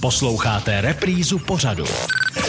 Posloucháte reprízu pořadu.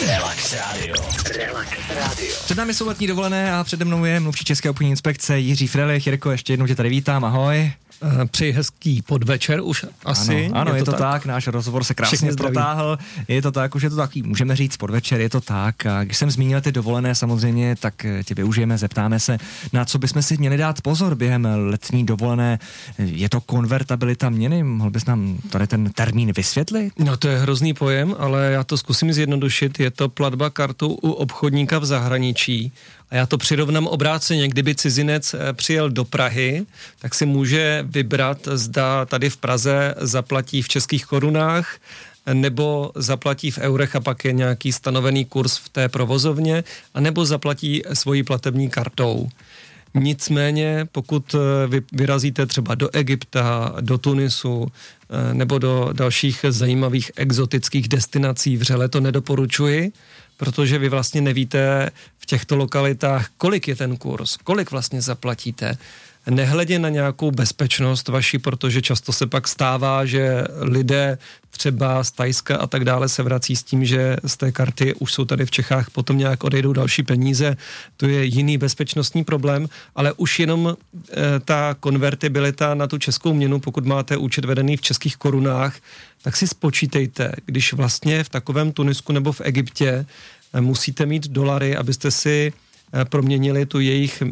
Relax Radio. Relax Radio. Před námi jsou letní dovolené a přede mnou je mluvčí České obchodní inspekce Jiří Frelich. Jirko, ještě jednou tě tady vítám, ahoj. Eh, přeji hezký podvečer už asi. Ano, ano je, to, je to tak? tak, náš rozhovor se krásně protáhl. Je to tak, už je to taky, můžeme říct podvečer, je to tak. A když jsem zmínil ty dovolené samozřejmě, tak eh, tě využijeme, zeptáme se, na co bychom si měli dát pozor během letní dovolené. Je to konvertabilita měny? Mohl bys nám tady ten termín vysvětlit? No to je hrozný pojem, ale já to zkusím zjednodušit. Je to platba kartou u obchodníka v zahraničí a já to přirovnám obráceně, kdyby cizinec eh, přijel do Prahy, tak si může vybrat, zda tady v Praze zaplatí v českých korunách, nebo zaplatí v eurech a pak je nějaký stanovený kurz v té provozovně, a nebo zaplatí svojí platební kartou. Nicméně, pokud eh, vy vyrazíte třeba do Egypta, do Tunisu eh, nebo do dalších zajímavých exotických destinací, vřele to nedoporučuji, protože vy vlastně nevíte v těchto lokalitách, kolik je ten kurz, kolik vlastně zaplatíte. Nehledě na nějakou bezpečnost vaši, protože často se pak stává, že lidé třeba z Tajska a tak dále se vrací s tím, že z té karty už jsou tady v Čechách, potom nějak odejdou další peníze. To je jiný bezpečnostní problém, ale už jenom e, ta konvertibilita na tu českou měnu, pokud máte účet vedený v českých korunách, tak si spočítejte, když vlastně v takovém Tunisku nebo v Egyptě eh, musíte mít dolary, abyste si proměnili tu jejich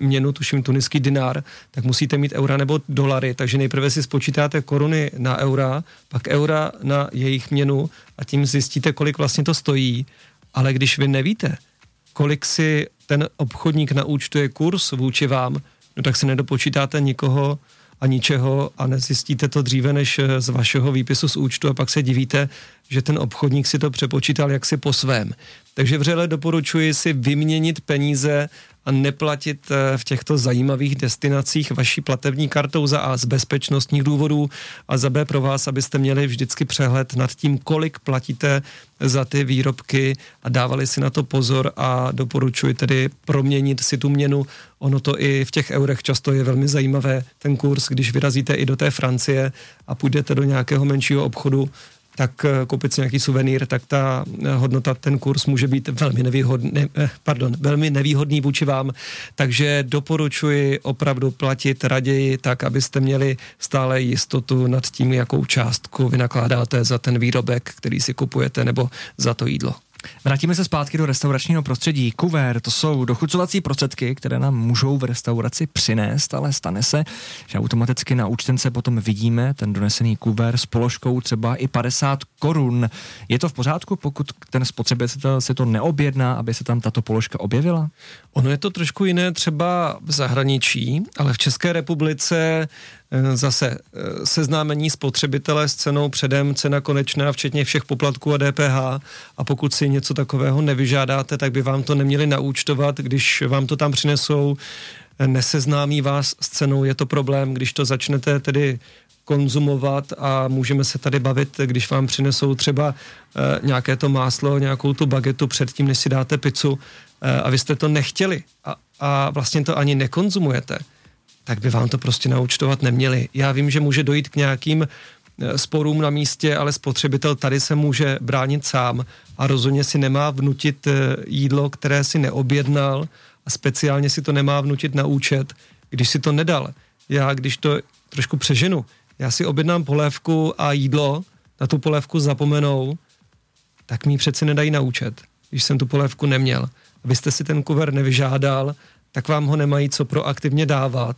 měnu, tuším tuniský dinár, tak musíte mít eura nebo dolary, takže nejprve si spočítáte koruny na eura, pak eura na jejich měnu a tím zjistíte, kolik vlastně to stojí. Ale když vy nevíte, kolik si ten obchodník naúčtuje kurz vůči vám, no tak si nedopočítáte nikoho a ničeho a nezjistíte to dříve než eh, z vašeho výpisu z účtu a pak se divíte, že ten obchodník si to přepočítal jaksi po svém. Takže vřele doporučuji si vyměnit peníze a neplatit eh, v těchto zajímavých destinacích vaší platební kartou za A z bezpečnostních důvodů a za B pro vás, abyste měli vždycky přehled nad tím, kolik platíte za ty výrobky a dávali si na to pozor a doporučuji tedy proměnit si tu měnu. Ono to i v těch eurech často je velmi zajímavé, ten kurz, když vyrazíte i do té Francie a půjdete do nějakého menšího obchodu, tak eh, koupit si nějaký suvenýr, tak ta eh, hodnota, ten kurz může být velmi nevýhodný, eh, pardon, velmi nevýhodný vůči vám, takže doporučuji opravdu platit raději tak, abyste měli stále jistotu nad tím, jakou částku vynakládáte za ten výrobek, který si kupujete, nebo za to jídlo. Vrátíme se zpátky do restauračního prostředí. Kuver, to jsou dochucovací prostředky, které nám můžou v restauraci přinést, ale stane se, že automaticky na účtence potom vidíme ten donesený kuver s položkou třeba i 50 korun. Je to v pořádku, pokud ten spotřebitel si to neobjedná, aby se tam tato položka objevila? Ono je to trošku jiné třeba v zahraničí, ale v České republice zase eh, seznámení spotřebitele s cenou předem, cena konečná, včetně všech poplatků a DPH. A pokud si něco takového nevyžádáte, tak by vám to neměli naúčtovat, když vám to tam přinesou, eh, neseznámí vás s cenou, je to problém, když to začnete tedy konzumovat a můžeme se tady bavit, když vám přinesou třeba e, nějaké to máslo, nějakou tu bagetu předtím, než si dáte pizzu. E, a vy jste to nechtěli a, a vlastně to ani nekonzumujete, tak by vám to prostě naučtovat neměli. Já vím, že může dojít k nějakým eh, sporům na místě, ale spotřebitel tady se může bránit sám a rozhodně si nemá vnutit eh, jídlo, které si neobjednal a speciálně si to nemá vnutit na účet, když si to nedal. Já, když to trošku přeženu, já si objednám polévku a jídlo, na tu polévku zapomenou, tak mi přeci nedají na účet, když jsem tu polévku neměl. Abyste si ten kuver nevyžádal, tak vám ho nemají co proaktivně dávat.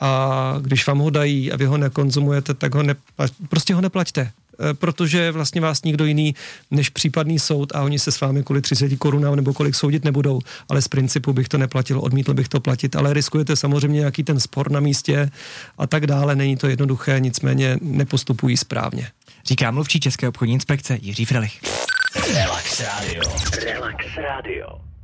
A když vám ho dají a vy ho nekonzumujete, tak ho nepla- prostě ho neplaťte e, protože vlastně vás nikdo jiný než případný soud a oni se s vámi kvůli 30 korunám nebo kolik soudit nebudou, ale z principu bych to neplatil, odmítl bych to platit, ale riskujete samozřejmě nějaký ten spor na místě a tak dále, není to jednoduché, nicméně nepostupují správně. Říká mluvčí České obchodní inspekce Jiří Frelich. Relax Radio. Relax Radio.